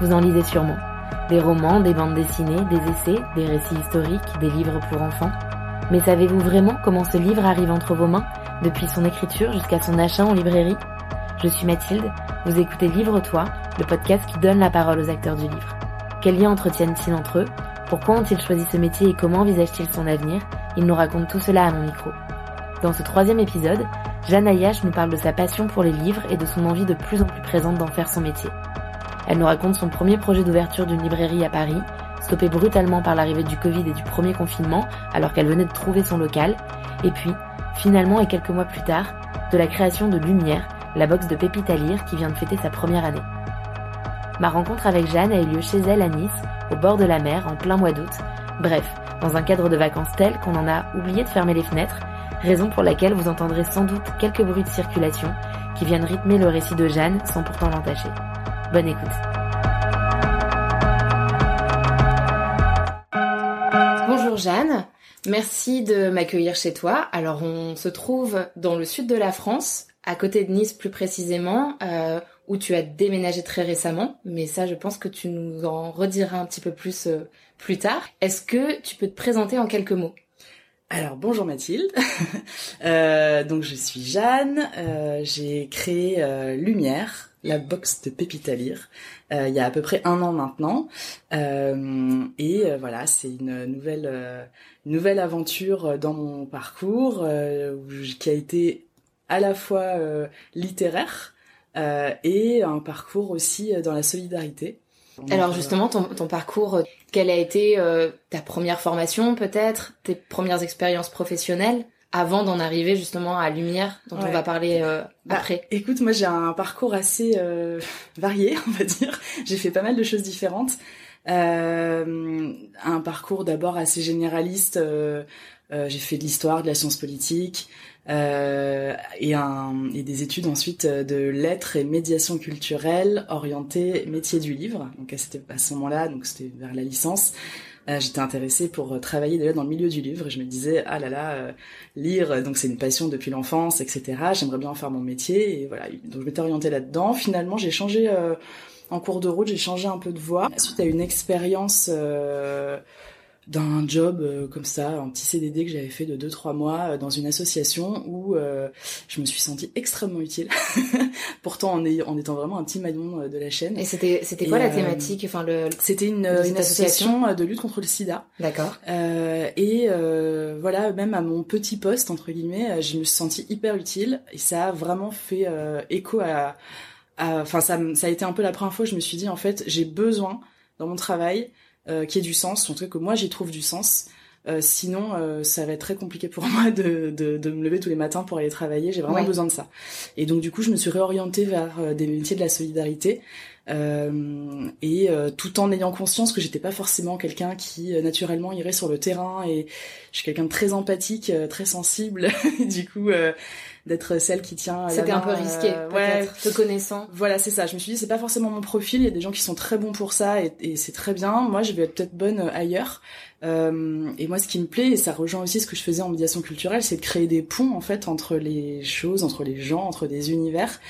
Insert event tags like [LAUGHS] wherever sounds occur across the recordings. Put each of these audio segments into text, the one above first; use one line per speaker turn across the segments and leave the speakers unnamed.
vous en lisez sûrement. Des romans, des bandes dessinées, des essais, des récits historiques, des livres pour enfants. Mais savez-vous vraiment comment ce livre arrive entre vos mains, depuis son écriture jusqu'à son achat en librairie? Je suis Mathilde, vous écoutez Livre-toi, le podcast qui donne la parole aux acteurs du livre. Quels liens entretiennent-ils entre eux? Pourquoi ont-ils choisi ce métier et comment envisagent-ils son avenir? Ils nous racontent tout cela à mon micro. Dans ce troisième épisode, Jeanne Ayache nous parle de sa passion pour les livres et de son envie de plus en plus présente d'en faire son métier. Elle nous raconte son premier projet d'ouverture d'une librairie à Paris, stoppé brutalement par l'arrivée du Covid et du premier confinement alors qu'elle venait de trouver son local, et puis, finalement et quelques mois plus tard, de la création de Lumière, la box de Pépite à lire qui vient de fêter sa première année. Ma rencontre avec Jeanne a eu lieu chez elle à Nice, au bord de la mer, en plein mois d'août. Bref, dans un cadre de vacances tel qu'on en a oublié de fermer les fenêtres, raison pour laquelle vous entendrez sans doute quelques bruits de circulation qui viennent rythmer le récit de Jeanne sans pourtant l'entacher. Bonne écoute. Bonjour Jeanne, merci de m'accueillir chez toi. Alors on se trouve dans le sud de la France, à côté de Nice plus précisément, euh, où tu as déménagé très récemment, mais ça je pense que tu nous en rediras un petit peu plus euh, plus tard. Est-ce que tu peux te présenter en quelques mots?
Alors bonjour Mathilde, [LAUGHS] euh, donc je suis Jeanne, euh, j'ai créé euh, Lumière, la box de Pépite à lire, euh, il y a à peu près un an maintenant, euh, et voilà c'est une nouvelle nouvelle aventure dans mon parcours qui a été à la fois littéraire et un parcours aussi dans la solidarité.
Alors justement, ton, ton, parcours, quelle a été euh, ta première formation peut-être, tes premières expériences professionnelles? Avant d'en arriver justement à Lumière, dont on va parler euh, bah, après.
Écoute, moi j'ai un parcours assez euh, [LAUGHS] varié, [LAUGHS] on va dire. J'ai fait pas mal de choses différentes. un parcours d'abord assez généraliste. j'ai fait de l'histoire, de la science politique, euh, et, un, et des études ensuite de lettres et médiation culturelle orientées métier du livre. Donc c'était à ce moment-là, donc c'était vers la licence. Euh, j'étais intéressée pour travailler déjà dans le milieu du livre. Et je me disais ah là là euh, lire donc c'est une passion depuis l'enfance etc j'aimerais bien en faire mon métier et voilà. Donc je m'étais orientée là-dedans. Finalement j'ai changé euh, en cours de route. J'ai changé un peu de voie. Suite à une expérience d'un job euh, comme ça, un petit CDD que j'avais fait de 2-3 mois euh, dans une association où euh, je me suis sentie extrêmement utile. [LAUGHS] Pourtant en, en, étant vraiment un petit maillon de la chaîne.
Et c'était c'était quoi la thématique Enfin le
c'était une, une association, de lutte contre le SIDA.
D'accord.
et voilà, même à mon petit poste entre guillemets, je me suis sentie hyper utile et ça a vraiment fait écho à enfin ça ça a été un peu la première fois où je me suis dit en fait j'ai besoin dans mon travail euh, qui ait du sens, en tout cas que moi j'y trouve du sens. Euh, sinon, euh, ça va être très compliqué pour [LAUGHS] moi de, de, de, me lever tous les matins pour aller travailler. J'ai vraiment besoin de ça. Et donc du coup, je me suis réorientée vers des métiers de la solidarité. Et tout en ayant conscience que j'étais pas forcément quelqu'un qui naturellement irait sur le terrain et je suis quelqu'un de très empathique, très sensible. [LAUGHS] du coup, d'être celle qui tient.
C'était un peu risqué, euh, ouais, te connaissant.
Voilà, c'est ça. Je me suis dit, c'est pas forcément mon profil. Il y a des gens qui sont très bons pour ça et, et c'est très bien. Moi, je vais être peut-être bonne euh, ailleurs. Euh, et moi, ce qui me plaît, et ça rejoint aussi ce que je faisais en médiation culturelle, c'est de créer des ponts en fait entre les choses, entre les gens, entre des univers.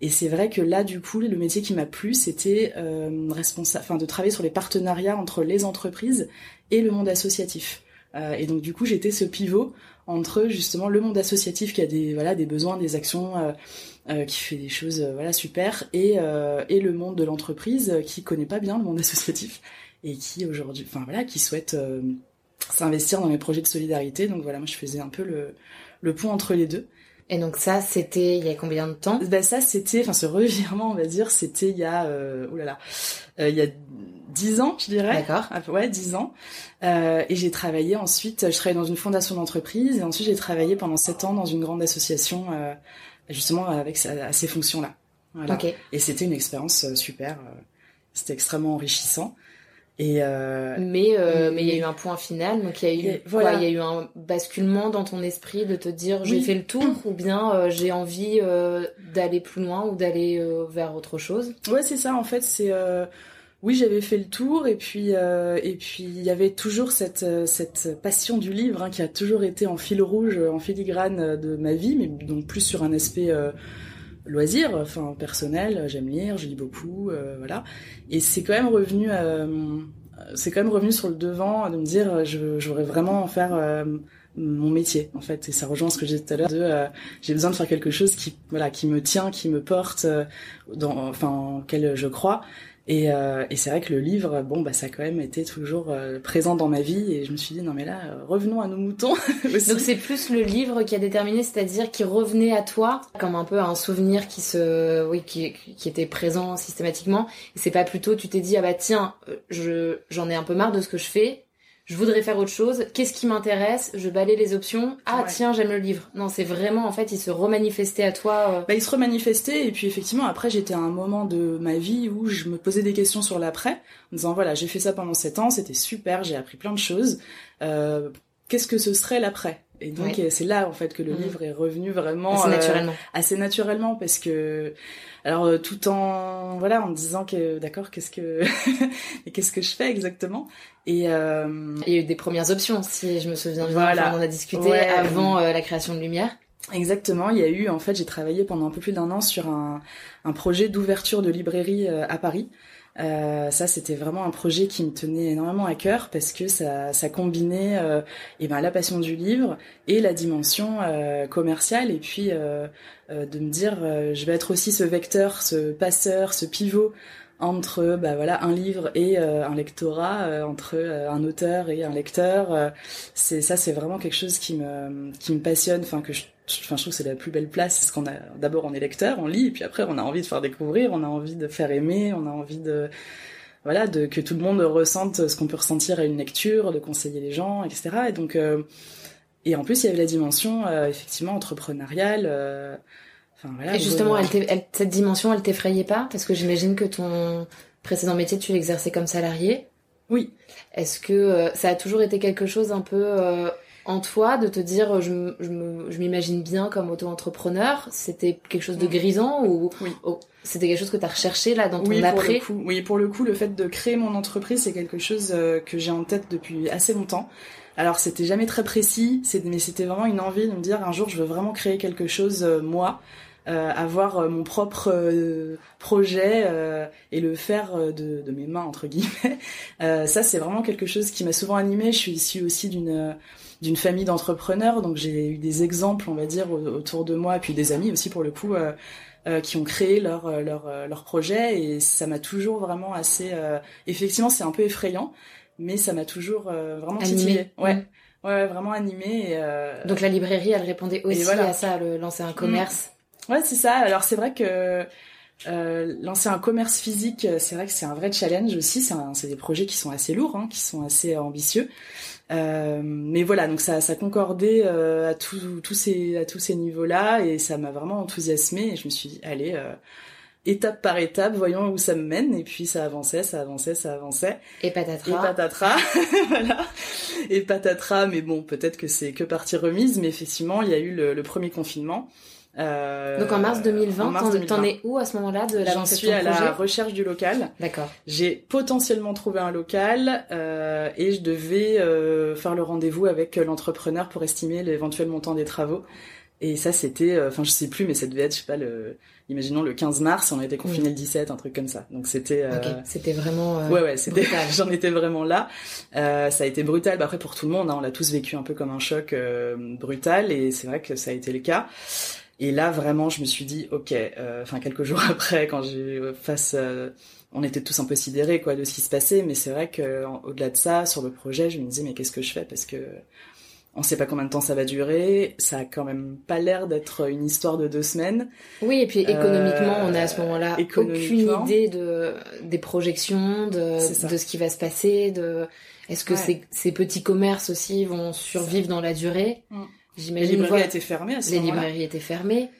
Et c'est vrai que là, du coup, le métier qui m'a plu, c'était euh, responsable, enfin, de travailler sur les partenariats entre les entreprises et le monde associatif. Euh, et donc, du coup, j'étais ce pivot entre justement le monde associatif qui a des voilà des besoins, des actions, euh, qui fait des choses voilà super, et et le monde de l'entreprise qui connaît pas bien le monde [LAUGHS] associatif et qui aujourd'hui, enfin voilà, qui souhaite s'investir dans les projets de solidarité. Donc voilà, moi je faisais un peu le le pont entre les deux.
Et donc ça, c'était il y a combien de temps?
Ben ça, c'était, enfin ce revirement, on va dire, c'était il y a, euh, là là, il y a dix ans, je dirais.
D'accord.
Ah, ouais, dix ans. Euh, et j'ai travaillé ensuite, je travaillais dans une fondation d'entreprise et ensuite j'ai travaillé pendant sept ans dans une grande association, euh, justement avec à ces fonctions-là. Voilà. Et c'était une expérience euh, super. Euh, c'était extrêmement enrichissant. Et
euh, mais euh, mais il y a eu un point final donc il y a eu voilà. il y a eu un basculement dans ton esprit de te dire j'ai fait le tour ou bien euh, j'ai envie d'aller plus loin ou d'aller vers autre chose?
Ouais c'est ça en fait c'est oui, j'avais fait le tour et puis et puis il y avait toujours cette cette passion du livre hein, qui a toujours été en fil rouge, en filigrane de ma vie, mais donc plus sur un aspect loisir, enfin personnel. J'aime lire, je lis beaucoup, voilà. Et c'est quand même revenu, c'est quand même revenu sur le devant de me dire, je, je voudrais vraiment en faire mon métier en fait et ça rejoint ce que j'ai dit tout à l'heure euh, j'ai besoin de faire quelque chose qui voilà qui me tient qui me porte euh, dans enfin en quel je crois et, euh, et c'est vrai que le livre bon bah ça a quand même été toujours présent dans ma vie et je me suis dit non mais là revenons à nos moutons [LAUGHS]
donc c'est plus le livre qui a déterminé c'est-à-dire qui revenait à toi comme un peu un souvenir qui se oui qui, qui était présent systématiquement. Et c'est pas plutôt tu t'es dit ah bah tiens je j'en ai un peu marre de ce que je fais je voudrais faire autre chose, qu'est-ce qui m'intéresse, je balais les options, ah tiens j'aime le livre. Non c'est vraiment en fait il se remanifestait à toi.
Euh. Bah il se remanifestait et puis effectivement après j'étais à un moment de ma vie où je me posais des questions sur l'après, en disant voilà j'ai fait ça pendant sept ans, c'était super, j'ai appris plein de choses, euh, qu'est-ce que ce serait l'après? Et donc c'est là en fait que le mmh. livre est revenu vraiment
assez naturellement.
Euh, assez naturellement parce que alors euh, tout en voilà en me disant que d'accord qu'est-ce que [LAUGHS] qu'est-ce que je fais exactement? Et euh...
il y a eu des premières options si je me souviens bien voilà. on en a discuté avant euh, la création de Lumière.
Exactement, il y a eu en fait j'ai travaillé pendant un peu plus d'un an sur un, un projet d'ouverture de librairie à Paris. Euh, ça, c'était vraiment un projet qui me tenait énormément à cœur parce que ça, ça combinait euh, eh ben, la passion du livre et la dimension euh, commerciale. Et puis euh, euh, de me dire je vais être aussi ce vecteur, ce passeur, ce pivot entre bah voilà un livre et un lectorat entre un auteur et un lecteur. C'est ça c'est vraiment quelque chose qui me qui me passionne enfin que je enfin je trouve que c'est la plus belle place parce qu'on a d'abord on est lecteur on lit et puis après on a envie de faire découvrir on a envie de faire aimer on a envie de voilà de que tout le monde ressente ce qu'on peut ressentir à une lecture de conseiller les gens etc et donc euh, et en plus il y avait la dimension euh, effectivement entrepreneuriale euh,
enfin voilà et justement elle, cette dimension elle t'effrayait pas? Parce que j'imagine que ton précédent métier tu l'exerçais comme salarié.
Oui.
Est-ce que ça a toujours été quelque chose un peu en toi de te dire je, je m'imagine bien comme auto-entrepreneur C'était quelque chose de grisant ou oui. c'était quelque chose que tu as recherché là dans ton
oui,
après
pour le coup, Oui, pour le coup, le fait de créer mon entreprise, c'est quelque chose euh, que j'ai en tête depuis assez longtemps. Alors c'était jamais très précis, mais c'était vraiment une envie de me dire un jour je veux vraiment créer quelque chose euh, moi. Euh, avoir mon propre projet et le faire de, de, mes mains entre guillemets. [LAUGHS] ça c'est vraiment quelque chose qui m'a souvent animée. Je suis issue aussi d'une d'une famille d'entrepreneurs, donc j'ai eu des exemples, on va dire, autour de moi, puis des amis aussi pour le coup, euh, euh, qui ont créé leur euh, leur leur projet, et ça m'a toujours vraiment assez. effectivement, c'est un peu effrayant, mais ça m'a toujours vraiment titillé. Ouais. Mm. Ouais, vraiment animé. Et,
Donc la librairie, elle répondait aussi à ça, le, lancer un commerce.
Mm. Ouais, c'est ça. Alors c'est vrai que euh, lancer un commerce physique, c'est vrai que c'est un vrai challenge aussi. C'est des projets qui sont assez lourds, hein, qui sont assez ambitieux. Euh, mais voilà, donc ça, ça concordait euh, à tous ces, à tous ces niveaux-là et ça m'a vraiment enthousiasmé et je me suis dit, allez, euh, étape par étape, voyons où ça me mène. Et puis ça avançait, ça avançait, ça avançait.
Et patatras.
Et patatras, [LAUGHS] voilà. Et patatras, mais bon, peut-être que c'est que partie remise, mais effectivement, il y a eu le premier confinement.
Euh, Donc en mars 2020, t'en es où à ce moment-là de
J'en suis à la recherche du local.
D'accord.
J'ai potentiellement trouvé un local euh, et je devais euh, faire le rendez-vous avec l'entrepreneur pour estimer l'éventuel montant des travaux. Et ça, c'était, euh, enfin, je sais plus, mais ça devait être, je sais pas, le, imaginons le 15 mars, on a été confiné le 17, un truc comme ça. Donc c'était. Euh...
C'était vraiment. Euh,
ouais, ouais, c'était. [LAUGHS] J'en étais vraiment là. Euh, ça a été brutal. Bah, après, pour tout le monde, hein, on l'a tous vécu un peu comme un choc brutal, et c'est vrai que ça a été le cas. Et là, vraiment, je me suis dit, ok, euh, enfin quelques [LAUGHS] jours après, quand j'ai euh, face, euh, on était tous un peu sidérés quoi de ce qui se passait, mais c'est vrai que au-delà de ça, sur le projet, je me disais mais qu'est-ce que je fais? Parce que on sait pas combien de temps ça va durer, ça a quand même pas l'air d'être une histoire de deux semaines.
Oui, et puis économiquement, on a à ce moment-là aucune idée de des projections, de, de ce qui va se passer, de est-ce que ces, ces, petits commerces aussi vont survivre dans la durée? Mm.
J'imagine. Les librairies étaient fermées à ce
Les librairies étaient fermées.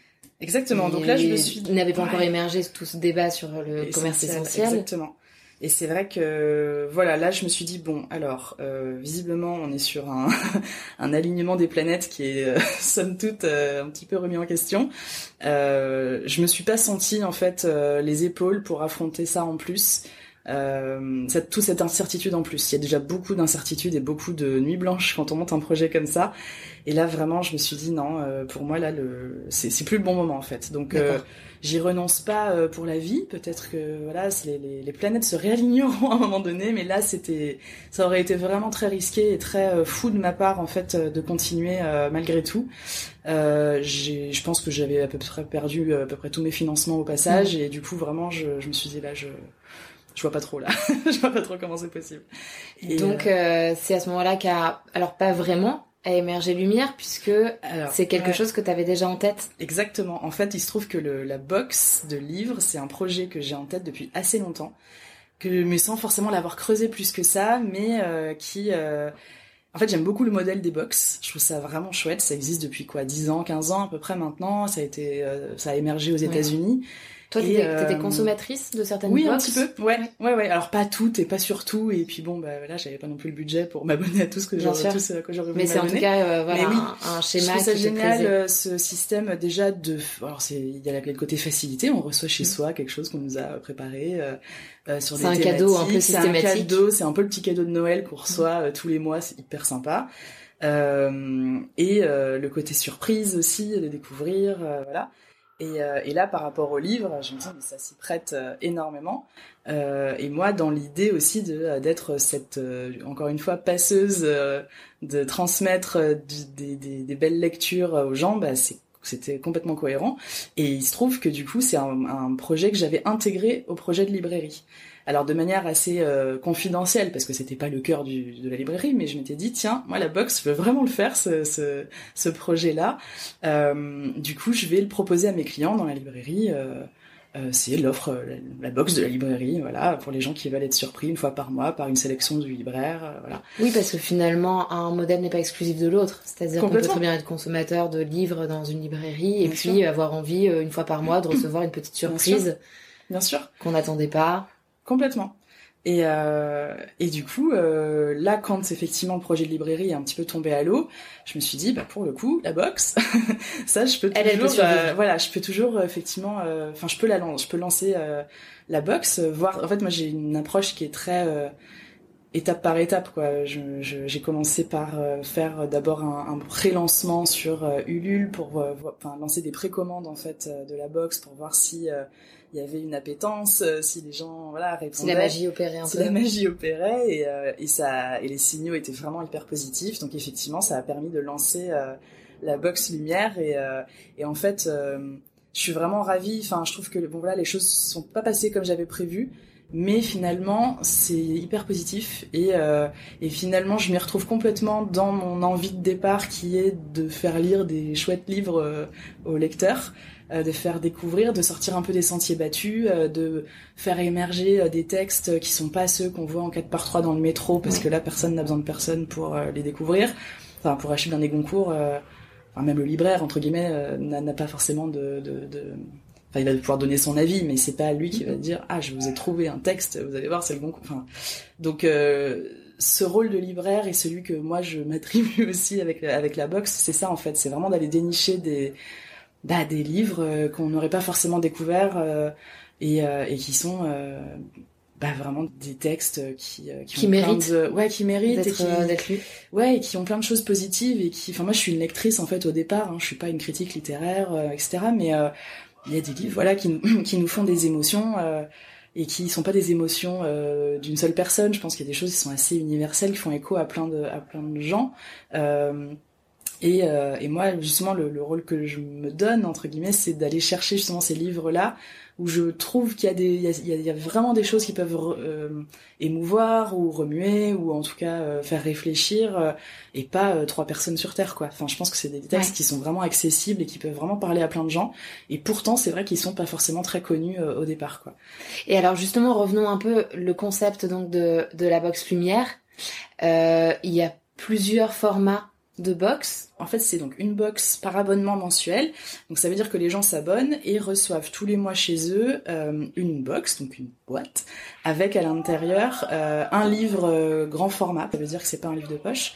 Exactement. Donc là, je me suis.
N'avait pas encore émergé tout ce débat sur le commerce essentiel.
Exactement. Et c'est vrai que voilà, là je me suis dit bon, alors euh, visiblement on est sur un, [LAUGHS] un alignement des planètes qui est euh, [LAUGHS] somme toute euh, un petit peu remis en question. Euh, je me suis pas senti en fait euh, les épaules pour affronter ça en plus. Euh, cette, toute cette incertitude en plus. Il y a déjà beaucoup d'incertitudes et beaucoup de nuits blanches quand on monte un projet comme ça. Et là, vraiment, je me suis dit non, euh, pour moi là, le, c'est plus le bon moment en fait. Donc euh, j'y renonce pas euh, pour la vie. Peut-être que voilà, les, les, les, planètes se réaligneront [LAUGHS] à un moment donné, mais là, c'était, ça aurait été vraiment très risqué et très fou de ma part en fait de continuer malgré tout. je pense que j'avais à peu près perdu à peu près tous mes financements au passage, mmh. et du coup, vraiment, je, je me suis dit là, je je vois pas trop là. [LAUGHS] je vois pas trop comment c'est possible.
Et Donc euh, c'est à ce moment-là qu'a alors pas vraiment a émergé Lumière puisque c'est quelque chose que tu avais déjà en tête.
Exactement. En fait, il se trouve que le, la box de livres, c'est un projet que j'ai en tête depuis assez longtemps, que mais sans forcément l'avoir creusé plus que ça, mais euh, qui euh... En fait, j'aime beaucoup le modèle des box. Je trouve ça vraiment chouette. Ça existe depuis quoi, 10 ans, 15 ans à peu près maintenant? Ça a été, euh, ça a émergé aux États-Unis.
Toi, t'étais euh... consommatrice de certaines
Oui,
un
petit peu. Ouais, ouais, ouais. Alors pas toutes et pas surtout. Et puis bon, bah là, j'avais pas non plus le budget pour m'abonner à tout ce que j'aurais, tout ce que j'aurais voulu
Mais c'est en tout cas, euh, voilà, oui, un, un, schéma. Je trouve
ça génial euh, ce système déjà de. Alors c'est, il y a le côté facilité. On reçoit chez mm. soi quelque chose qu'on nous a préparé. Euh, euh sur
c'est un cadeau un peu systématique.
C'est un cadeau, c'est un peu le petit cadeau de Noël qu'on reçoit mm. tous les mois, c'est hyper sympa. Euh, et le côté surprise aussi, de découvrir, voilà. Et, euh, et, là, par rapport au livre, je me dis mais ça s'y prête euh, énormément. Euh, et moi, dans l'idée aussi d'être cette, encore une fois, passeuse, de transmettre des, belles lectures aux gens, bah, c'était complètement cohérent. Et il se trouve que du coup, c'est un, projet que j'avais intégré au projet de librairie alors de manière assez euh, confidentielle parce que c'était pas le cœur du, de la librairie, mais je m'étais dit tiens moi la box je veux vraiment le faire ce, ce, ce projet là. Euh, du coup je vais le proposer à mes clients dans la librairie. Euh, euh c'est l'offre, la, box de la librairie, voilà, pour les gens qui veulent être surpris une fois par mois par une sélection du libraire, voilà.
Oui, parce que finalement, un modèle n'est pas exclusif de l'autre. C'est-à-dire qu'on peut très bien être consommateur de livres dans une librairie et puis avoir envie, une fois par mois, de recevoir une petite surprise.
Bien sûr.
Qu'on n'attendait pas.
Complètement. Et, euh, et du coup, euh, là, quand effectivement le projet de librairie est un petit peu tombé à l'eau, je me suis dit, bah pour le coup, la box, [LAUGHS] ça, je peux toujours, euh, voilà, je peux toujours effectivement, euh, enfin, je peux la, je peux lancer euh, la box, voir. En fait, moi, j'ai une approche qui est très étape par étape, quoi. J'ai commencé par faire d'abord un, un pré-lancement sur Ulule pour, enfin, lancer des précommandes en fait de la box pour voir si il y avait une appétence, euh, si les gens voilà répondaient. Si
la magie opérait un
si la magie opérait et, euh, et ça et les signaux étaient vraiment hyper positifs. Donc effectivement, ça a permis de lancer euh, la box lumière et et en fait, je suis vraiment ravie. Enfin, je trouve que bon voilà, les choses sont pas passées comme j'avais prévu mais finalement c'est hyper positif et, euh, et finalement je m'y retrouve complètement dans mon envie de départ qui est de faire lire des chouettes livres euh, aux lecteurs euh, de faire découvrir, de sortir un peu des sentiers battus, euh, de faire émerger des textes qui sont pas ceux qu'on voit en 4 par 3 dans le métro, parce que là, personne n'a besoin de personne pour les découvrir. Enfin, pour acheter dans des concours, enfin, même le libraire, entre guillemets, n'a pas forcément de... de, de... Enfin, il va pouvoir donner son avis, mais c'est pas lui qui va dire ah je vous ai trouvé un texte, vous allez voir c'est le bon. Enfin, donc ce rôle de libraire est celui que moi je m'attribue [LAUGHS] aussi avec avec la box, c'est ça en fait, c'est vraiment d'aller dénicher des bah, des livres euh, qu'on n'aurait pas forcément découverts euh, et, euh, et, qui sont bah, vraiment des textes qui
qui, qui méritent
ouais qui méritent
d'être lus.
Ouais et qui ont plein de choses positives et qui enfin moi je suis une lectrice en fait au départ hein, je suis pas une critique littéraire etc mais il y a des livres voilà qui [LAUGHS] qui nous font des émotions et qui sont pas des émotions euh, d'une seule personne. Je pense qu'il y a des choses qui sont assez universelles, qui font écho à plein de à plein de gens. Euh, et, euh, et, moi, justement, le, le, rôle que je me donne, entre guillemets, c'est d'aller chercher justement ces livres-là, où je trouve qu'il y a des, il y a, il y a vraiment des choses qui peuvent euh, émouvoir ou remuer, ou en tout cas euh, faire réfléchir, euh, et pas euh, trois personnes sur Terre, quoi. Enfin, je pense que c'est des textes qui sont vraiment accessibles et qui peuvent vraiment parler à plein de gens. Et pourtant, c'est vrai qu'ils sont pas forcément très connus au départ, quoi.
Et alors, justement, revenons un peu le concept donc de, de la box lumière. il y a plusieurs formats de box.
En fait, c'est donc une box par abonnement mensuel. Donc ça veut dire que les gens s'abonnent et reçoivent tous les mois chez eux euh, une box, donc une boîte, avec à l'intérieur euh, un livre euh, grand format. Ça veut dire que c'est pas un livre de poche.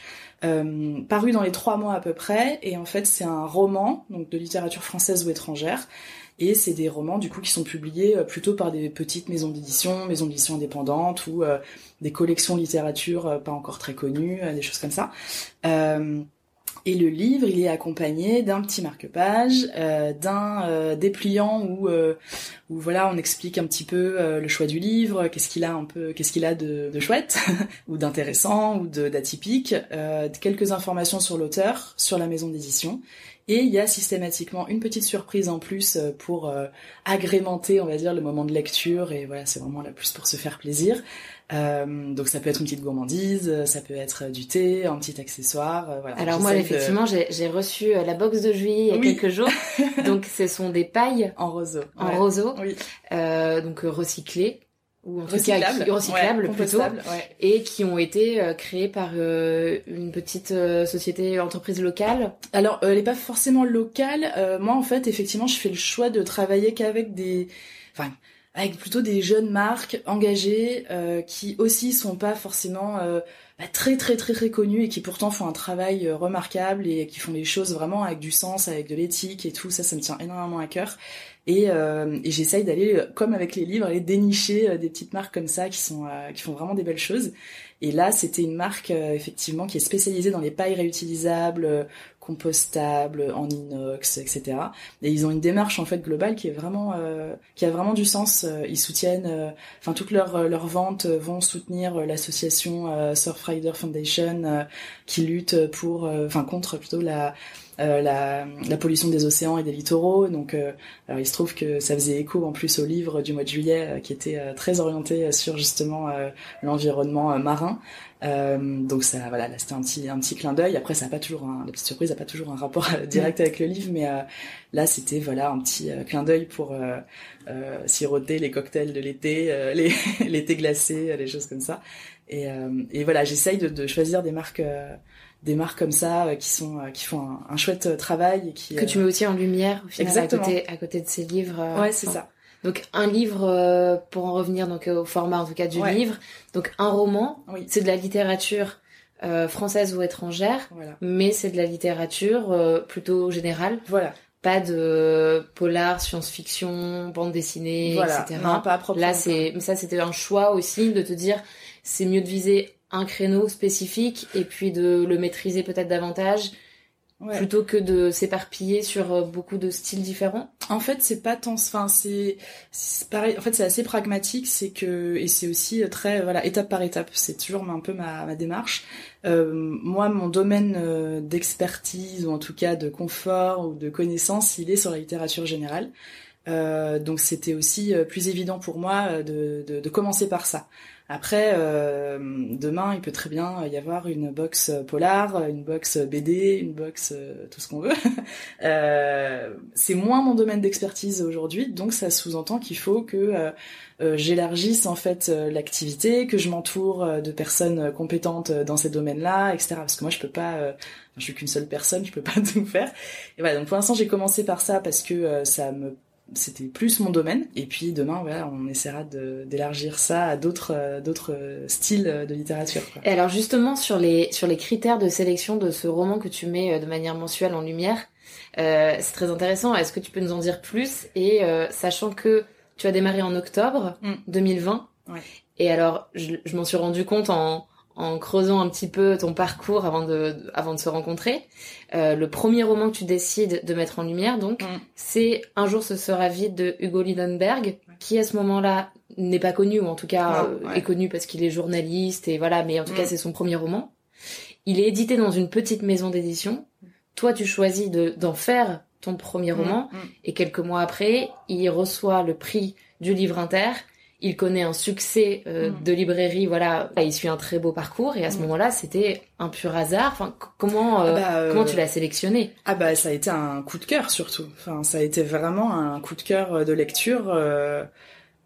paru dans les trois mois à peu près. Et en fait, c'est un roman, donc de littérature française ou étrangère, Et c'est des romans du coup qui sont publiés plutôt par des petites maisons d'édition, maisons d'édition indépendantes ou des collections littérature pas encore très connues, des choses comme ça. Et le livre, il est accompagné d'un petit marque-page, euh, d'un euh, dépliant où, euh, où voilà, on explique un petit peu euh, le choix du livre, qu'est-ce qu'il a un peu, qu'est-ce qu'il a de, de chouette [LAUGHS] ou d'intéressant ou d'atypique, quelques informations sur l'auteur, sur la maison d'édition. Et il y a systématiquement une petite surprise en plus pour agrémenter, on va dire, le moment de lecture. Et voilà, c'est vraiment la plus pour se faire plaisir. Euh, donc ça peut être une petite gourmandise, ça peut être du thé, un petit accessoire. Euh, voilà.
Alors moi effectivement j'ai reçu euh, la box de juillet il y a quelques jours. [LAUGHS] donc ce sont des pailles
en roseau.
En roseau. Oui. Euh, donc recyclées ou en tout cas recyclables plutôt et qui ont été créées par une petite société entreprise locale.
Alors elle n'est pas forcément locale. moi en fait effectivement je fais le choix de travailler qu'avec des enfin avec plutôt des jeunes marques engagées euh, qui aussi sont pas forcément euh, bah, très très très très connues et qui pourtant font un travail euh, remarquable et qui font les choses vraiment avec du sens, avec de l'éthique et tout ça, ça me tient énormément à cœur. Et, et j'essaye d'aller, comme avec les livres, aller dénicher des petites marques comme ça qui sont qui font vraiment des belles choses. Et là, c'était une marque effectivement qui est spécialisée dans les pailles réutilisables, compostables, en inox, etc. Et ils ont une démarche en fait globale qui est vraiment, euh, qui a vraiment du sens. Ils soutiennent, euh, enfin toutes leurs leurs ventes vont soutenir l'association euh, Surfrider Foundation qui lutte pour, enfin contre plutôt la la, la, pollution des océans et des littoraux. Donc, alors il se trouve que ça faisait écho en plus au livre du mois de juillet qui était très orienté sur justement l'environnement marin. Euh, donc ça, voilà, là c'était un petit un petit clin d'œil. Après, ça a pas toujours un, la petite surprise, n'a pas toujours un rapport direct avec le livre, mais euh, là c'était voilà un petit euh, clin d'œil pour euh, siroter les cocktails de l'été, [LAUGHS] les l'été glacé, les choses comme ça. Et, et voilà, j'essaye de, de, choisir des marques des marques comme ça qui sont qui font un, un, chouette travail et qui
que tu mets aussi en lumière au final Exactement. à côté à côté de ces livres.
ouais, c'est ça.
Donc un livre, euh, pour en revenir donc au format en tout cas du livre, donc un roman, c'est de la littérature euh, française ou étrangère, mais c'est de la littérature euh, plutôt générale.
Voilà.
Pas de polar, science-fiction, bande dessinée, etc.
Non, pas
Là, c'est, mais ça, c'était un choix aussi de te dire, c'est mieux de viser un créneau spécifique et puis de le maîtriser peut-être davantage plutôt que de s'éparpiller sur euh, beaucoup de styles différents
En fait, c'est pas tant, enfin c'est pareil. En fait, c'est assez pragmatique, c'est que et c'est aussi très voilà étape par étape. C'est toujours un peu ma, ma démarche. Euh, moi, mon domaine euh, d'expertise ou en tout cas de confort ou de connaissance, il est sur la littérature générale. Euh, donc c'était aussi euh, plus évident pour moi de, de, de commencer par ça. Après, euh, demain, il peut très bien y avoir une box polar, une box BD, une box euh, tout ce qu'on veut. [LAUGHS] euh, c'est moins mon domaine d'expertise aujourd'hui, donc ça sous-entend qu'il faut que euh, euh, j'élargisse en fait l'activité, que je m'entoure de personnes compétentes dans ces domaines-là, etc. Parce que moi, je peux pas, je suis qu'une seule personne, je peux pas [LAUGHS] tout faire. Et voilà, donc pour l'instant, j'ai commencé par ça parce que ça me c'était plus mon domaine. Et puis demain, voilà, on essaiera d'élargir ça à d'autres euh, d'autres styles de littérature. Quoi.
Et alors justement sur les sur les critères de sélection de ce roman que tu mets euh, de manière mensuelle en lumière, euh, c'est très intéressant. Est-ce que tu peux nous en dire plus? Et euh, sachant que tu as démarré en octobre 2020. Mm. Ouais. Et alors, je, je m'en suis rendu compte en, en creusant un petit peu ton parcours avant de, avant de se rencontrer. Euh, le premier roman que tu décides de mettre en lumière, donc, mm. c'est Un jour ce sera vide de Hugo Lindenberg, qui à ce moment-là n'est pas connu, ou en tout cas euh, est connu parce qu'il est journaliste, et voilà, mais en tout cas mm. c'est son premier roman. Il est édité dans une petite maison d'édition. Toi, tu choisis d'en faire ton premier mm, roman, et quelques mois après, il reçoit le prix du livre inter il connaît un succès euh, mm. de librairie, voilà, il suit un très beau parcours et à ce mm. moment-là, c'était un pur hasard. Enfin, comment euh, ah bah, comment tu l'as sélectionné?
Ah bah ça a été un coup de cœur surtout. Enfin, ça a été vraiment un coup de cœur de lecture.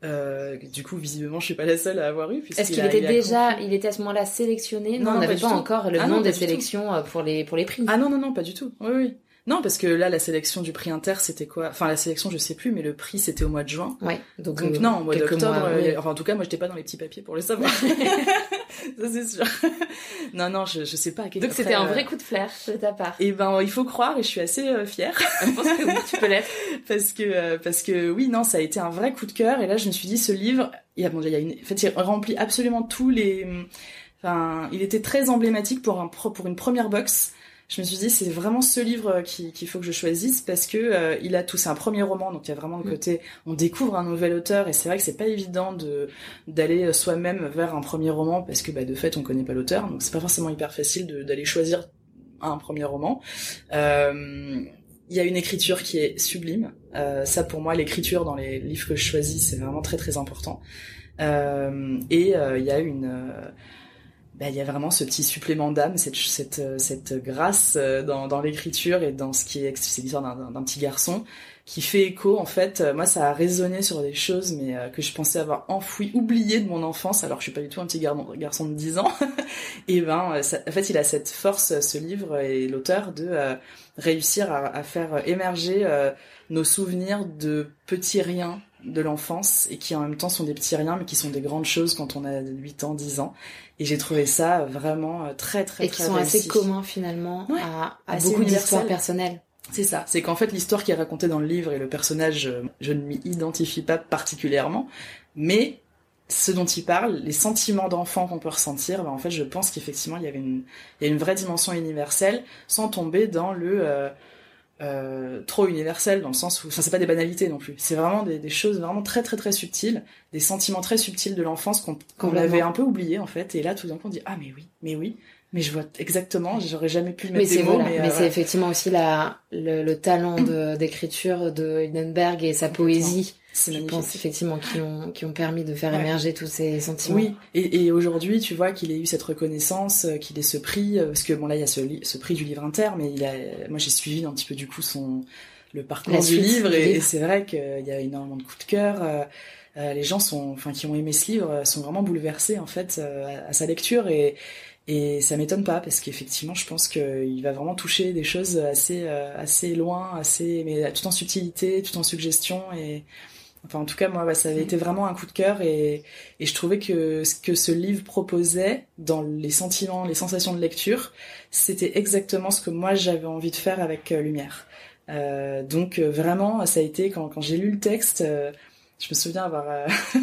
Euh, du coup, visiblement, je suis pas la seule à avoir eu.
Est-ce qu'il était déjà, il était à ce moment-là sélectionné? Non, on n'avait pas, encore le ah nom des sélections pour les pour les prix.
Ah non non non, pas du tout. Oui oui. Non, parce que là, la sélection du prix Inter, c'était quoi? Enfin, la sélection, je sais plus, mais le prix, c'était au mois de juin.
Ouais.
Donc, euh, non, au mois d'octobre. Euh, enfin, en tout cas, moi, j'étais pas dans les petits papiers pour le savoir. [LAUGHS] [LAUGHS] ça, c'est sûr. [LAUGHS] non, non, je, je sais pas. À
Donc, c'était un vrai coup de flair de ta part.
Et eh ben, il faut croire, et je suis assez fière.
je pense que oui, tu peux l'être.
parce que, parce que, oui, non, ça a été un vrai coup de cœur. Et là, je me suis dit, ce livre, il y a, bon, il y a une, en fait, il remplit absolument tous les, enfin, il était très emblématique pour un, pour une première box je me suis dit c'est vraiment ce livre qu'il faut que je choisisse parce que euh, il a tout c'est un premier roman donc il y a vraiment le mm. côté on découvre un nouvel auteur et c'est vrai que c'est pas évident de d'aller euh, soi-même vers un premier roman parce que bah, de fait on connaît pas l'auteur donc c'est pas forcément hyper facile d'aller choisir un premier roman. Euh, il y a une écriture qui est sublime. Euh, ça pour moi l'écriture dans les livres que je choisis c'est vraiment très très important. Euh, et il y a une bah, il y a vraiment ce petit supplément d'âme, cette, cette, euh, cette grâce euh, dans, dans l'écriture et dans ce qui est, c'est l'histoire d'un petit garçon qui fait écho en fait. Euh, moi, ça a résonné sur des choses, mais que je pensais avoir enfoui, oublié de mon enfance. Alors, je suis pas du tout un petit garçon de 10 ans. [LAUGHS] et ben, en fait, il a cette force, ce livre et l'auteur, de réussir à, à, faire émerger nos souvenirs de petits riens de l'enfance et qui en même temps sont des petits riens mais qui sont des grandes choses quand on a 8 ans, 10 ans. Et j'ai trouvé ça vraiment euh, très très
et qui sont assez communs finalement à, à beaucoup d'histoires personnelles.
C'est ça, c'est qu'en fait l'histoire qui est racontée dans le livre et le personnage, euh, je ne m'y identifie pas particulièrement, mais ce dont il parle, les sentiments d'enfant qu'on peut ressentir, ben en fait je pense qu'effectivement il y avait une, il y a une vraie dimension universelle sans tomber dans le euh, euh, trop universel dans le sens où, enfin c'est pas des banalités non plus, c'est vraiment des, des, choses vraiment très très très subtiles, des sentiments très subtils de l'enfance qu'on qu'on avait un peu oublié en fait, et là tout d'un coup on dit ah mais oui, mais oui, mais je vois exactement, j'aurais jamais pu mettre
mais
des mots.
mais,
mais
c'est effectivement aussi la le, le talent d'écriture de, Hindenburg et sa poésie je pense effectivement qui ont qui ont permis de faire émerger tous ces sentiments.
Oui, et, et aujourd'hui, tu vois qu'il ait eu cette reconnaissance, euh, qu'il ait ce prix, euh, parce que bon là il y a ce, ce prix du livre inter, mais il a, moi j'ai suivi un petit peu du coup son le parcours du livre, et, c'est vrai qu'il y a énormément de coups de cœur. Euh, les gens sont, enfin qui ont aimé ce livre, sont vraiment bouleversés en fait à, sa lecture et et ça m'étonne pas parce qu'effectivement, je pense qu'il va vraiment toucher des choses assez assez loin, assez mais tout en subtilité, tout en suggestion et Enfin, en tout cas, moi, ça avait été vraiment un coup de cœur et, et je trouvais que ce que ce livre proposait dans les sentiments, les sensations de lecture, c'était exactement ce que moi j'avais envie de faire avec euh, Lumière. Euh, donc euh, vraiment, ça a été quand, quand j'ai lu le texte, euh, je me souviens avoir,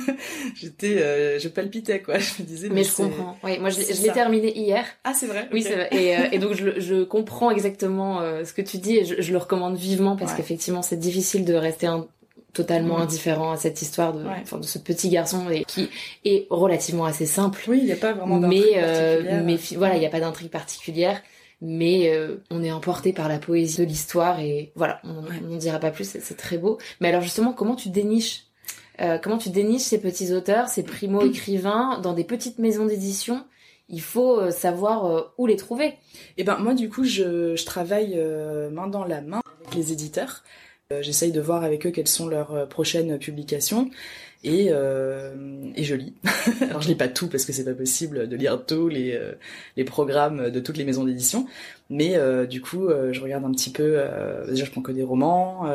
[LAUGHS] j'étais, je palpitais quoi. [LAUGHS] Je me disais.
Mais, je comprends. Oui, moi je, l'ai terminé hier.
Ah c'est vrai.
Oui c'est vrai. Et, et donc je, je, comprends exactement ce que tu dis et je, je le recommande vivement parce qu'effectivement c'est difficile de rester un, totalement mm. indifférent à cette histoire de, de ce petit garçon et qui est relativement assez simple.
Oui, il n'y a pas vraiment
d'intrigue mais, euh, mais voilà, il n'y a pas d'intrigue particulière. Mais euh, on est emporté par la poésie de l'histoire et voilà, on n'en dira pas plus, c'est très beau. Mais alors justement, comment tu déniches euh, comment tu déniches ces petits auteurs, ces primo-écrivains dans des petites maisons d'édition? Il faut euh, savoir euh, où les trouver. Et
eh ben moi du coup je, je travaille main dans la main avec les éditeurs. Euh, j'essaye de voir avec eux quelles sont leurs euh, prochaines publications et, euh, et je lis. [LAUGHS] Alors je lis pas tout parce que c'est pas possible de lire tous les, euh, les programmes de toutes les maisons d'édition, mais du coup je regarde un petit peu. déjà je prends que des romans.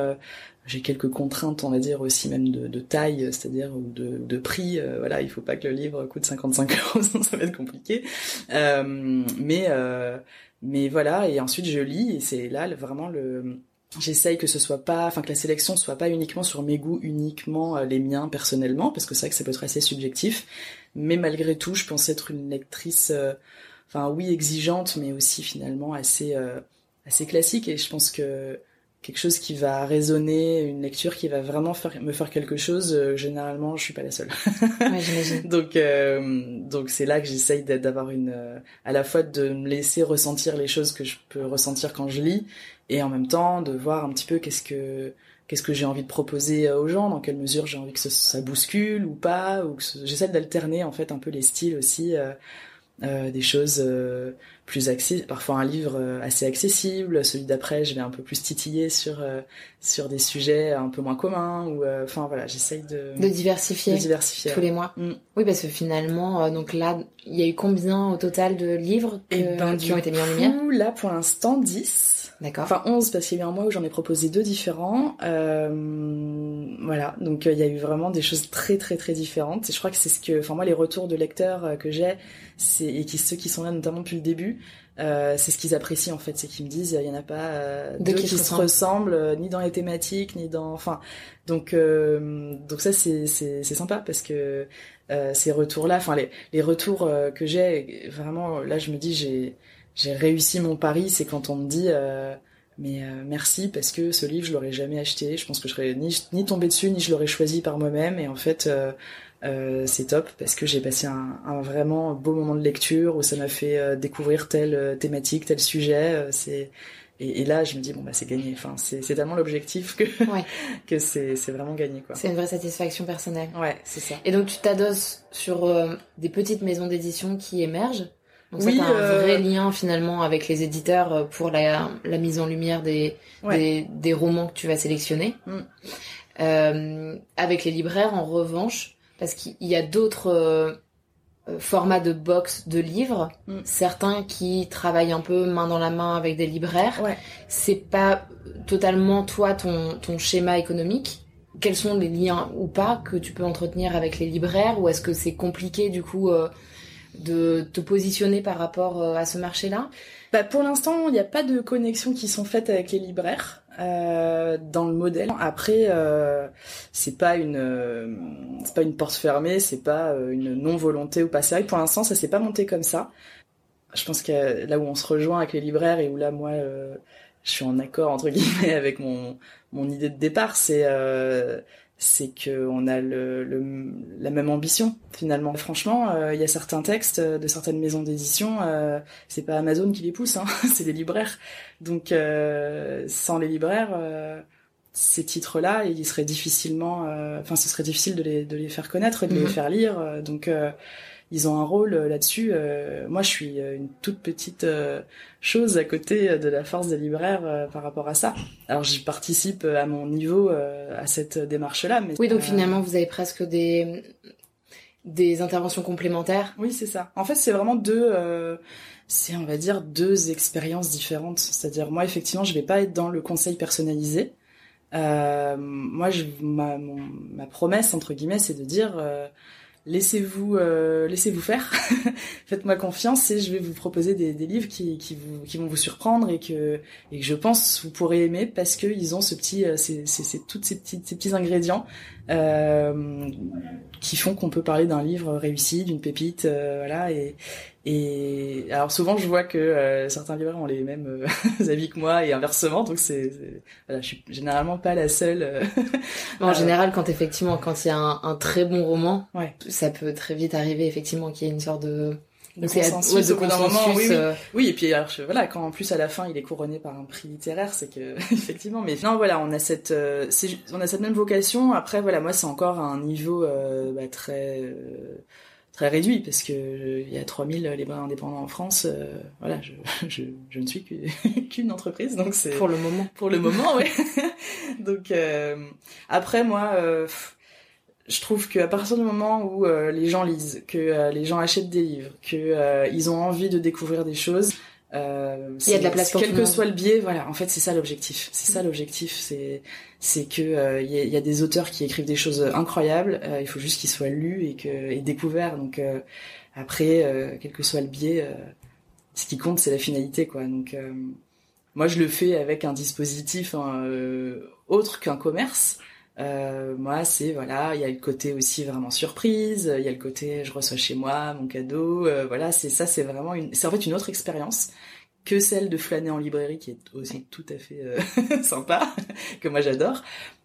j'ai quelques contraintes, on va dire aussi même de, de taille, c'est-à-dire ou de, de prix. voilà, il faut pas que le livre coûte 55 [LAUGHS] euros, sinon ça va être compliqué. mais mais voilà, et ensuite je lis et c'est là vraiment le J'essaye que ce soit pas, enfin que la sélection soit pas uniquement sur mes goûts, uniquement euh, les miens personnellement, parce que c'est vrai que ça peut être assez subjectif. Mais malgré tout, je pense être une lectrice, euh, enfin oui exigeante, mais aussi finalement assez euh, assez classique. Et je pense que quelque chose qui va résonner, une lecture qui va vraiment faire, me faire quelque chose, généralement, je suis pas la seule.
ouais, [LAUGHS]
donc, donc c'est là que j'essaye d'avoir une, à la fois de me laisser ressentir les choses que je peux ressentir quand je lis, et en même temps de voir un petit peu qu'est-ce que qu'est-ce que j'ai envie de proposer aux gens, dans quelle mesure j'ai envie que ça bouscule ou pas, ou que j'essaie d'alterner en fait un peu les styles aussi, euh, euh, des choses. Plus accessible, parfois un livre euh, assez accessible. Celui d'après, je vais un peu plus titiller sur euh, sur des sujets un peu moins communs. Ou euh, enfin voilà, j'essaye de
de diversifier,
de diversifier
tous les mois. Mm. Oui, parce que finalement, donc là, il y a eu combien au total de livres
que, Et ben,
qui ont été mis en lumière?
Là, pour l'instant, 10.
D'accord.
Enfin 11 parce qu'il y a eu un mois où j'en ai proposé deux différents. Euh, voilà, donc il y a eu vraiment des choses très très très différentes. Et je crois que c'est ce que, enfin moi les retours de lecteurs que j'ai, c'est et qui ceux qui sont là notamment depuis le début, euh, c'est ce qu'ils apprécient en fait, c'est qu'ils me disent il y en a pas euh, deux qui, se ressemblent euh, ni dans les thématiques ni dans enfin donc euh, donc ça c'est c'est c'est sympa parce que euh, ces retours là enfin les les retours que j'ai vraiment là je me dis j'ai j'ai réussi mon pari c'est quand on me dit mais merci parce que ce livre je l'aurais jamais acheté je pense que je serais ni ni tombé dessus ni je l'aurais choisi par moi-même et en fait euh, c'est top parce que j'ai passé un, un, vraiment beau moment de lecture où ça m'a fait euh, découvrir telle euh, thématique, tel sujet. c'est et, et, là, je me dis bon bah c'est gagné. Enfin, c'est tellement l'objectif que
ouais. [LAUGHS]
que c'est c'est vraiment gagné quoi.
C'est une vraie satisfaction personnelle.
Ouais, c'est ça.
Et donc tu t'adosses sur des petites maisons d'édition qui émergent. Donc oui, ça un vrai lien finalement avec les éditeurs pour la, la mise en lumière des, des, des romans que tu vas sélectionner.
Mm.
Euh, avec les libraires, en revanche, parce qu'il y a d'autres euh, euh, formats de box de livres, mm. certains qui travaillent un peu main dans la main avec des libraires.
Ouais.
C'est pas totalement toi ton ton schéma économique. Quels sont les liens ou pas que tu peux entretenir avec les libraires? Ou est-ce que c'est compliqué du coup euh, de te positionner par rapport à ce marché-là
bah, pour l'instant, il n'y a pas de connexions qui sont faites avec les libraires. Euh, dans le modèle. Après, euh, c'est pas une, euh, c'est pas une porte fermée, c'est pas euh, une non volonté ou pas. C'est vrai que pour l'instant, ça s'est pas monté comme ça. Je pense que là où on se rejoint avec les libraires et où là, moi, je suis en accord entre guillemets [LAUGHS] avec mon mon idée de départ, c'est c'est que on a le, le, la même ambition finalement. Franchement, euh, il y a certains textes de certaines maisons d'édition, euh, c'est pas Amazon qui les pousse, hein, [LAUGHS] c'est les libraires. Donc euh, sans les libraires, euh, ces titres-là, il serait difficilement, enfin ce serait difficile de les, de les faire connaître de les mhm. faire lire. donc ils ont un rôle euh, là-dessus. Euh, moi, je suis euh, une toute petite chose à côté de la force des libraires par rapport à ça. Alors, j'y participe à mon niveau à cette démarche-là. Mais
oui, donc finalement, vous avez presque des des interventions complémentaires.
Oui, c'est ça. En fait, c'est vraiment deux. c'est on va dire deux expériences différentes. C'est-à-dire moi, effectivement, je vais pas être dans le conseil personnalisé. moi, je, ma, ma promesse entre guillemets, c'est de dire laissez-vous euh, laissez-vous faire. [LAUGHS] Faites-moi confiance et je vais vous proposer des, livres qui, vont vous surprendre et que je pense vous pourrez aimer parce que ils ont ce petit euh, toutes ces petits ingrédients qui font qu'on peut parler d'un livre réussi d'une pépite euh, voilà et et alors souvent je vois que euh, certains libraires ont les mêmes euh, [LAUGHS] avis que moi et inversement donc c'est voilà je suis généralement pas la seule euh,
en général quand effectivement quand il y a un, un, très bon roman
ouais.
ça peut très vite arriver effectivement qu'il y ait une sorte de
de consensus, au moment, oui, oui. oui, et puis alors voilà, quand en plus à la fin il est couronné par un prix littéraire, c'est que [LAUGHS] effectivement. Mais non, voilà, on a cette, on a cette même vocation. Après, voilà, moi c'est encore un niveau bah, très très réduit parce que euh, il y a 3000 libraires indépendants en France. Euh, voilà, je, [LAUGHS] je, je, ne suis [LAUGHS] qu'une entreprise, donc c'est
pour le moment.
Pour le moment, oui. donc euh, après moi, euh, je trouve qu'à partir du moment où les gens lisent, que les gens achètent des livres, que ils ont envie de découvrir des choses,
euh, il y a de la place pour
quel que soit le biais voilà. En fait c'est ça l'objectif. C'est ça l'objectif c'est c'est que euh, il y, a, des auteurs qui écrivent des choses incroyables euh, il faut juste qu'ils soient lus et que et découverts. Donc euh, après quel que soit le biais ce qui compte c'est la finalité quoi. Donc moi je le fais avec un dispositif hein, autre qu'un commerce euh, moi, c'est voilà, il y a le côté aussi vraiment surprise, il y a le côté je reçois chez moi mon cadeau, euh, voilà, c'est ça, c'est vraiment une, c'est en fait une autre expérience que celle de flâner en librairie qui est aussi tout à fait euh, [LAUGHS] sympa, que moi j'adore.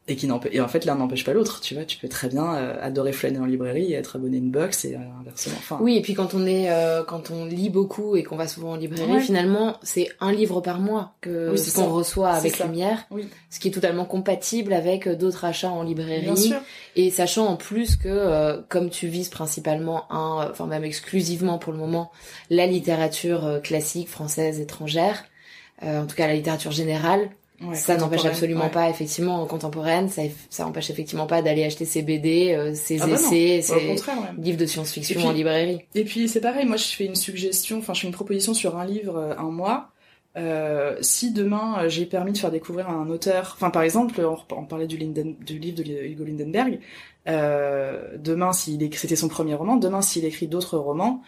Et qui et en fait l'un n'empêche pas l'autre tu vois. Tu peux très bien euh, adorer flâner en librairie et être abonné à une box et euh, inversement enfin.
Oui et puis quand on est euh, quand on lit beaucoup et qu'on va souvent en librairie finalement c'est un livre par mois que ce qu'on reçoit avec Lumière oui. ce qui est totalement compatible avec d'autres achats en librairie. Bien sûr. et sachant en plus que comme tu vises principalement un enfin même exclusivement pour le moment la littérature classique française étrangère en tout cas la littérature générale ça n'empêche absolument pas, effectivement, contemporaine, ça, ça empêche effectivement pas d'aller acheter ses BD, euh, ses ah bah essais, ses livres de science-fiction en librairie.
Et puis c'est pareil, moi je fais une suggestion, enfin je fais une proposition sur un livre euh, un mois. Euh, si demain euh, j'ai permis de faire découvrir un auteur, enfin par exemple, on, parlait du, Linden, du livre de Hugo Lindenberg, euh, demain s'il c'était son premier roman, demain s'il écrit d'autres romans,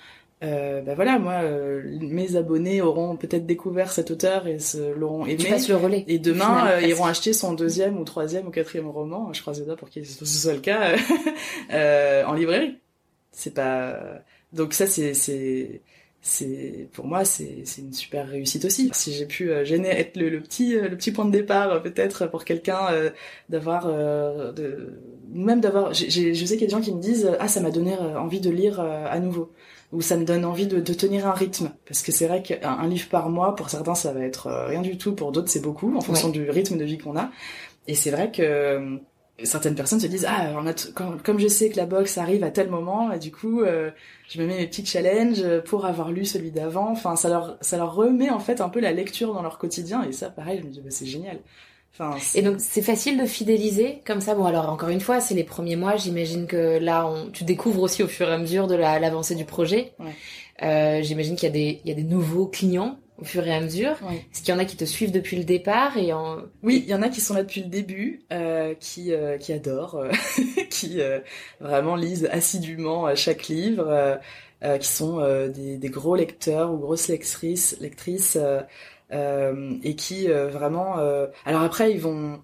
euh, bah voilà, moi, euh, mes abonnés auront peut-être découvert cet auteur et l'auront aimé.
Tu le relais.
Et demain, euh, ils iront acheter son deuxième ou troisième ou quatrième roman. Je croise les doigts pour que ce soit le cas [LAUGHS] euh, en librairie. C'est pas. Donc ça, c'est c'est c'est pour moi c'est c'est une super réussite aussi. Si j'ai pu gêner être le, le, petit le petit point de départ peut-être pour quelqu'un d'avoir de même d'avoir. Je sais qu'il y a des gens qui me disent ah ça m'a donné envie de lire à nouveau où ça me donne envie de, de tenir un rythme. Parce que c'est vrai qu'un livre par mois, pour certains, ça va être euh, rien du tout, pour d'autres, c'est beaucoup, en fonction du rythme de vie qu'on a. Et c'est vrai que euh, certaines personnes se disent ah on a comme je sais que la box arrive à tel moment et du coup euh, je me mets mes petits challenges pour avoir lu celui d'avant enfin ça leur ça leur remet en fait un peu la lecture dans leur quotidien. Et ça pareil je me dis bah, c'est génial
et donc c'est facile de fidéliser comme ça. Bon alors encore une fois, c'est les premiers mois. J'imagine que là, on, tu découvres aussi au fur et à mesure de l'avancée du projet. Ouais. Euh, j'imagine qu'il y a des y a des nouveaux clients au fur et à mesure. Est-ce qu'il y en a qui te suivent depuis le départ et en...
Oui, il y en a qui sont là depuis le début, euh, qui euh, qui adorent, euh, [LAUGHS] qui euh, vraiment lisent assidûment chaque livre, qui sont des, des, gros lecteurs ou grosses lectrices, lectrices euh, et qui euh, vraiment. Euh, alors après, ils vont.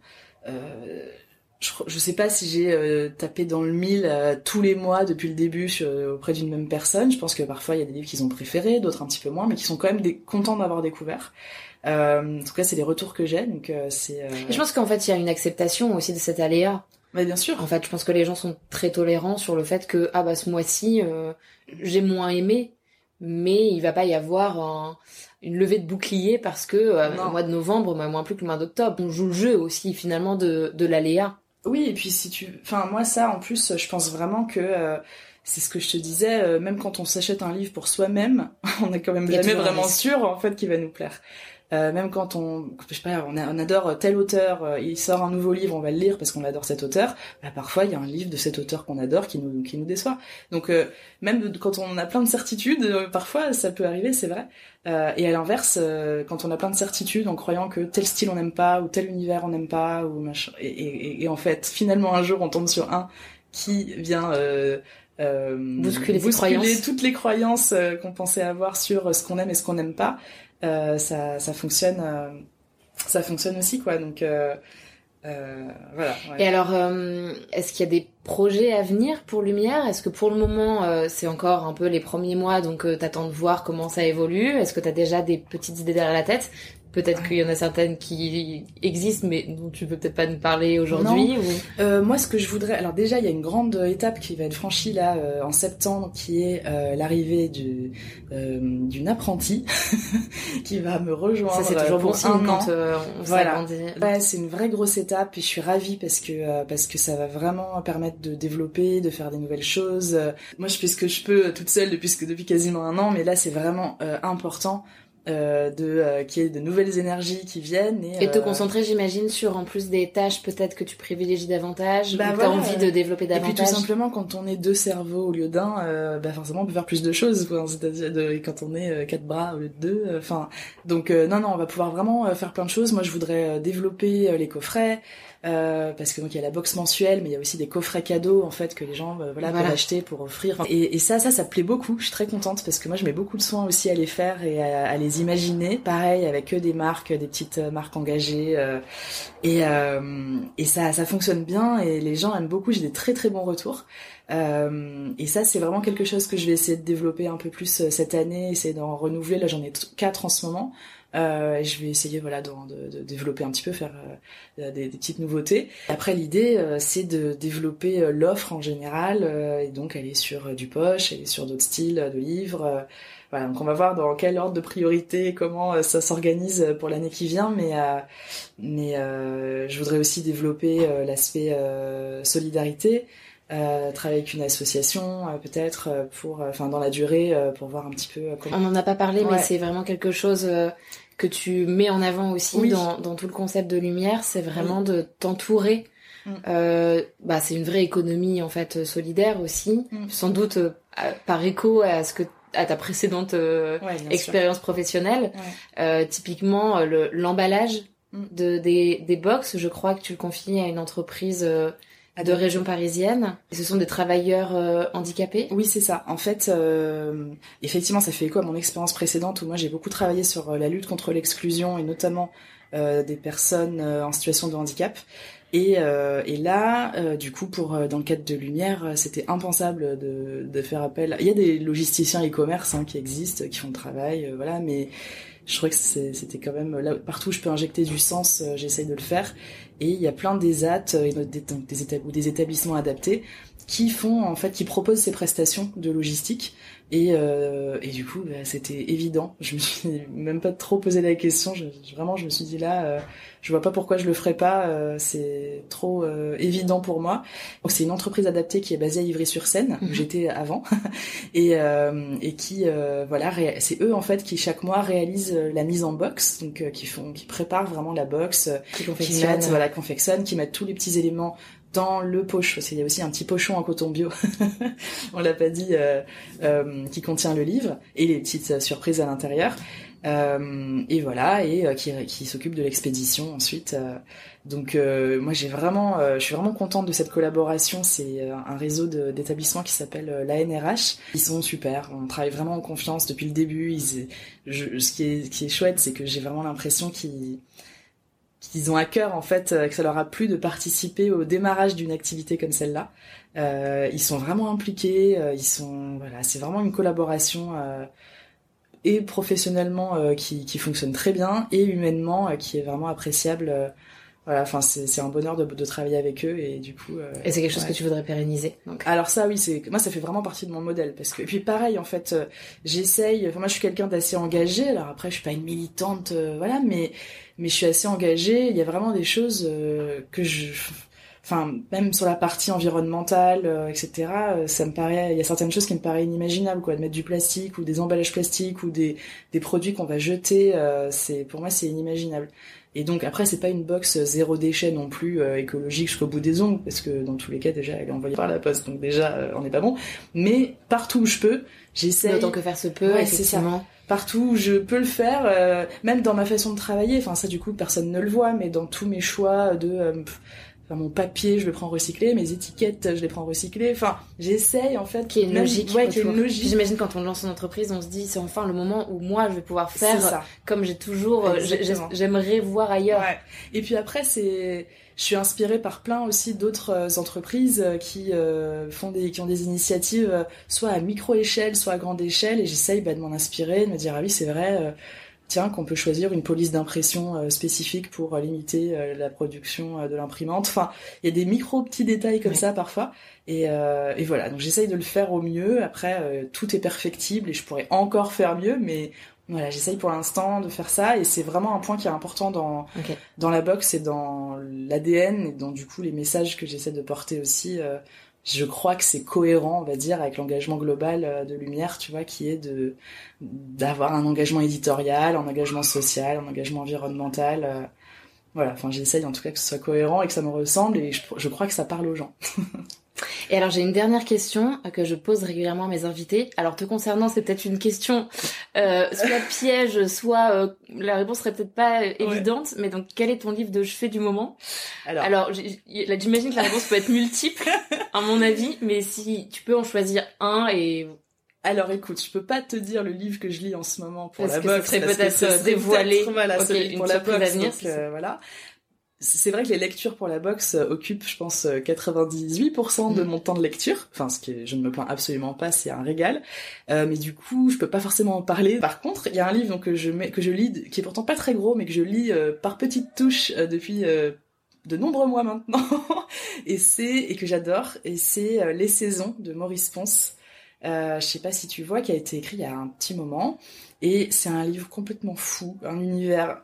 Je, je, sais pas si j'ai tapé dans le mille tous les mois depuis le début auprès d'une même personne. Je pense que parfois il y a des livres qu'ils ont préférés, d'autres un petit peu moins, mais qui sont quand même des, contents d'avoir découvert. en tout cas, c'est les retours que j'ai. Donc c'est.
Je pense qu'en fait, il y a une acceptation aussi de cet aléa.
Mais bien sûr.
En fait, je pense que les gens sont très tolérants sur le fait que ah bah ce mois-ci j'ai moins aimé, mais il va pas y avoir un, une levée de bouclier parce que euh, le mois de novembre, bah, moins plus que le mois d'octobre. On joue le jeu aussi finalement de, de l'aléa.
Oui, et puis si tu... Enfin, moi ça, en plus, je pense vraiment que... Euh, c'est ce que je te disais, euh, même quand on s'achète un livre pour soi-même, [LAUGHS] on est quand même jamais vraiment sûr en fait qu'il va nous plaire. Euh, même quand on, je sais pas, on, on adore tel auteur, euh, il sort un nouveau livre, on va le lire parce qu'on adore cet auteur. Bah, parfois, il y a un livre de cet auteur qu'on adore qui nous qui nous déçoit. Donc euh, même quand on a plein de certitudes, parfois ça peut arriver, c'est vrai. et à l'inverse, quand on a plein de certitudes en croyant que tel style on n'aime pas ou tel univers on n'aime pas ou machin, et, et, et, en fait finalement un jour on tombe sur un qui vient
euh, bousculer, bousculer
toutes les croyances qu'on pensait avoir sur ce qu'on aime et ce qu'on n'aime pas. Euh, ça, ça fonctionne, euh, ça fonctionne aussi euh.
Et alors, est-ce qu'il y a des projets à venir pour Lumière? Est-ce que pour le moment, c'est encore un peu les premiers mois, donc t'attends de voir comment ça évolue? Est-ce que t'as déjà des petites idées derrière la tête? Peut-être qu'il y en a certaines qui existent, mais dont tu peux peut-être pas nous parler aujourd'hui. Ou...
Euh, moi, ce que je voudrais, alors déjà, il y a une grande étape qui va être franchie là euh, en septembre, qui est euh, l'arrivée du euh, d'une apprentie [LAUGHS] qui va me rejoindre. Ça,
c'est toujours bon signe quand on
voilà. Ouais, c'est une vraie grosse étape et je suis ravie parce que parce que ça va vraiment permettre de développer, de faire des nouvelles choses. Moi, je fais ce que je peux toute seule depuis depuis quasiment un an, mais là, c'est vraiment important euh, de euh, qu'il y ait de nouvelles énergies qui viennent
et, et te euh, concentrer j'imagine sur en plus des tâches peut-être que tu privilégies davantage bah, ou que tu as envie de développer davantage
et puis tout simplement quand on est deux cerveaux au lieu d'un euh, bah forcément on peut faire plus de choses c'est-à-dire de, quand on est quatre bras au lieu de deux enfin donc non non on va pouvoir vraiment faire plein de choses. Moi je voudrais développer les coffrets euh, parce que donc il y a la box mensuelle, mais il y a aussi des coffrets cadeaux en fait que les gens euh, voilà, peuvent acheter pour offrir. Et, et, ça, ça, ça plaît beaucoup. Je suis très contente parce que moi je mets beaucoup de soin aussi à les faire et à, à les imaginer. Pareil avec que des marques, des petites marques engagées. Euh, et, euh, et ça, ça fonctionne bien et les gens aiment beaucoup. J'ai des très très bons retours. Euh, et ça, c'est vraiment quelque chose que je vais essayer de développer un peu plus cette année, essayer d'en renouveler. Là, j'en ai quatre en ce moment. Euh, je vais essayer voilà de, de, développer un petit peu, faire euh, des, des, petites nouveautés. Après l'idée euh, c'est de développer euh, l'offre en général et donc aller sur du poche, aller sur d'autres styles de livres. voilà, donc on va voir dans quel ordre de priorité, comment ça s'organise pour l'année qui vient, mais mais je voudrais aussi développer l'aspect solidarité. Euh, travailler avec une association euh, peut-être euh, pour enfin dans la durée pour voir un petit peu
comment... on n'en a pas parlé mais c'est vraiment quelque chose que tu mets en avant aussi dans, dans tout le concept de lumière c'est vraiment de t'entourer mm. bah c'est une vraie économie en fait solidaire aussi mm. sans doute par écho à ce que à ta précédente expérience professionnelle typiquement l'emballage mm. de des des box je crois que tu le confies à une entreprise de région parisienne. ce sont des travailleurs euh, handicapés
Oui, c'est ça. En fait, euh, effectivement, ça fait écho à mon expérience précédente où moi j'ai beaucoup travaillé sur euh, la lutte contre l'exclusion et notamment des personnes en situation de handicap. Et, et là, du coup, pour dans le cadre de Lumière, c'était impensable de, de, faire appel. Il y a des logisticiens e-commerce hein, qui existent, qui font le travail, voilà, mais je trouvais que c'était quand même là partout où je peux injecter du sens, j'essaye de le faire. Et il y a plein euh, et des, des, ou des établissements adaptés qui font en fait qui proposent ces prestations de logistique. Et, euh, et du coup bah, c'était évident. Je me suis [LAUGHS] même pas trop posé la question. Je, vraiment je me suis dit là euh, je vois pas pourquoi je le ferais pas. Euh, c'est trop euh, évident pour moi. Donc c'est une entreprise adaptée qui est basée à Ivry-sur-Seine où mhm. j'étais avant. [LAUGHS] Et, euh, et qui voilà c'est eux en fait qui chaque mois réalisent la mise en box. Donc qui font qui préparent vraiment la box
qui confectionnent.
voilà confectionnent qui mettent tous les petits éléments dans le poche, parce qu'il y a aussi un petit pochon en coton bio, [LAUGHS] on l'a pas dit, euh, euh, qui contient le livre et les petites euh, surprises à l'intérieur. Euh, et voilà, et euh, qui, qui s'occupe de l'expédition ensuite. donc moi j'ai vraiment, je suis vraiment contente de cette collaboration. C'est un réseau d'établissements qui s'appelle l'ANRH. Ils sont super, on travaille vraiment en confiance depuis le début. Ils, je, ce qui est, qui est chouette, c'est que j'ai vraiment l'impression qu'ils qu'ils ont à cœur en fait euh, que ça leur a plu de participer au démarrage d'une activité comme celle-là. Euh, ils sont vraiment impliqués, euh, ils sont voilà, c'est vraiment une collaboration euh, et professionnellement euh, qui, qui fonctionne très bien et humainement qui est vraiment appréciable voilà, enfin c'est un bonheur de, de, travailler avec eux et du coup. Euh,
et c'est quelque chose que tu voudrais pérenniser.
Donc. Alors ça oui, c'est moi ça fait vraiment partie de mon modèle parce que et puis pareil en fait, euh, j'essaye. Enfin moi je suis quelqu'un d'assez engagé. Alors après je suis pas une militante, euh, voilà, mais mais je suis assez engagée. Il y a vraiment des choses que je enfin même sur la partie environnementale etc ça me paraît il y a certaines choses qui me paraissent inimaginables quoi de mettre du plastique ou des emballages plastiques ou des des produits qu'on va jeter c'est pour moi c'est inimaginable et donc après c'est pas une box zéro déchet non plus euh, écologique jusqu'au bout des ongles parce que dans tous les cas déjà elle est envoyée par la poste donc déjà euh, on n'est pas bon. Mais partout où je peux, j'essaie.
Autant que faire se peut, ouais, effectivement.
Partout où je peux le faire, euh, même dans ma façon de travailler. Enfin ça du coup personne ne le voit, mais dans tous mes choix de mon papier, je le prends recyclé, mes étiquettes, je les prends recyclées. Enfin, j'essaye en fait.
Qui est logique. Ouais, qui est logique. J'imagine quand on lance une entreprise, on se dit c'est enfin le moment où moi je vais pouvoir faire comme j'ai toujours. Euh, j'aimerais voir ailleurs. Ouais.
Et puis après, c'est, je suis inspirée par plein aussi d'autres euh, entreprises euh, qui font des, qui ont des initiatives soit à micro échelle, soit à grande échelle, et j'essaye bah, de m'en inspirer, de me dire ah oui c'est vrai tiens, qu'on peut choisir une police d'impression euh, spécifique pour euh, limiter euh, la production de l'imprimante. Enfin, il y a des micro petits détails comme ça parfois. Et, et voilà, donc j'essaye de le faire au mieux. Après, tout est perfectible et je pourrais encore faire mieux, mais voilà, j'essaye pour l'instant de faire ça et c'est vraiment un point qui est important dans dans la box et dans l'ADN et dans du coup les messages que j'essaie de porter aussi je crois que c'est cohérent, on va dire, avec l'engagement global euh, de Lumière, tu vois, qui est de d'avoir un engagement éditorial, un engagement social, un engagement environnemental. Euh, voilà, enfin j'essaye en tout cas que ce soit cohérent et que ça me ressemble et je, je crois que ça parle aux gens. [LAUGHS]
Et alors j'ai une dernière question que je pose régulièrement à mes invités. Alors te concernant, c'est peut-être une question euh, soit piège, soit euh, la réponse serait peut-être pas évidente. Mais donc quel est ton livre de chevet du moment? Alors, alors j'imagine que la réponse peut être multiple, [LAUGHS] à mon avis. Mais si tu peux en choisir un et
alors écoute, je peux pas te dire le livre que je lis en ce moment pour la boxe.
Ce serait peut-être dévoilé
voilà, pour la boxe. Donc, euh, voilà c'est vrai que les lectures pour la boxe occupent, je pense, 98% de mm. mon temps de lecture. Enfin, ce qui je ne me plains absolument pas, c'est un régal. Euh, mais du coup, je peux pas forcément en parler. Par contre, il y a un livre donc, que je mets, que je lis, qui est pourtant pas très gros, mais que je lis euh, par petites touches euh, depuis euh, de nombreux mois maintenant, [LAUGHS] et c'est et que j'adore, et c'est Les Saisons de Maurice Ponce. Euh, je sais pas si tu vois, qui a été écrit il y a un petit moment, et c'est un livre complètement fou, un univers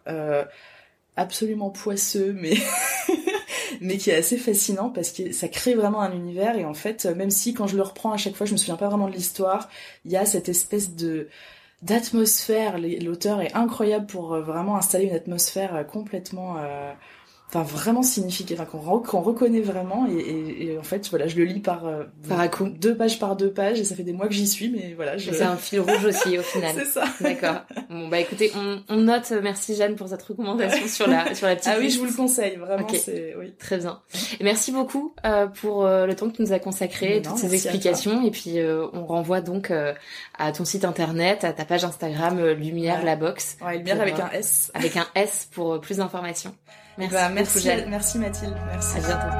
absolument poisseux, [LAUGHS] mais qui est assez fascinant parce que ça crée vraiment un univers et en fait, même si quand je le reprends à chaque fois, je me souviens pas vraiment de l'histoire, il y a cette espèce de d'atmosphère. L'auteur est incroyable pour euh, vraiment installer une atmosphère euh, complètement euh, enfin vraiment significatif, enfin qu'on reconnaît vraiment et, et, en fait voilà je le lis par euh,
par coup
deux pages par deux pages et ça fait des mois que j'y suis mais voilà
je... c'est un fil rouge aussi au final. [LAUGHS]
C'est ça.
D'accord. Bon bah écoutez on, on, note merci Jeanne pour cette recommandation sur la sur la petite
ah oui je vous le conseille vraiment c'est oui.
Très bien. Et merci beaucoup euh, pour euh, le temps que tu nous as consacré toutes ces explications. Et puis euh, on renvoie donc à ton site internet à ta page Instagram Lumière la box.
Ouais, Lumière avec un S.
avec un S pour plus d'informations
Merci, bah, merci, merci Mathilde. Merci.
À bientôt.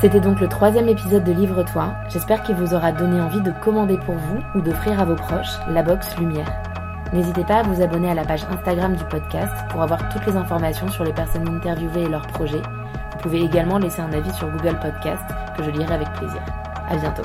C'était donc le troisième épisode de Livre-toi. J'espère qu'il vous aura donné envie de commander pour vous ou d'offrir à vos proches la box Lumière. N'hésitez pas à vous abonner à la page Instagram du podcast pour avoir toutes les informations sur les personnes interviewées et leurs projets. Vous pouvez également laisser un avis sur Google Podcast que je lirai avec plaisir. À bientôt.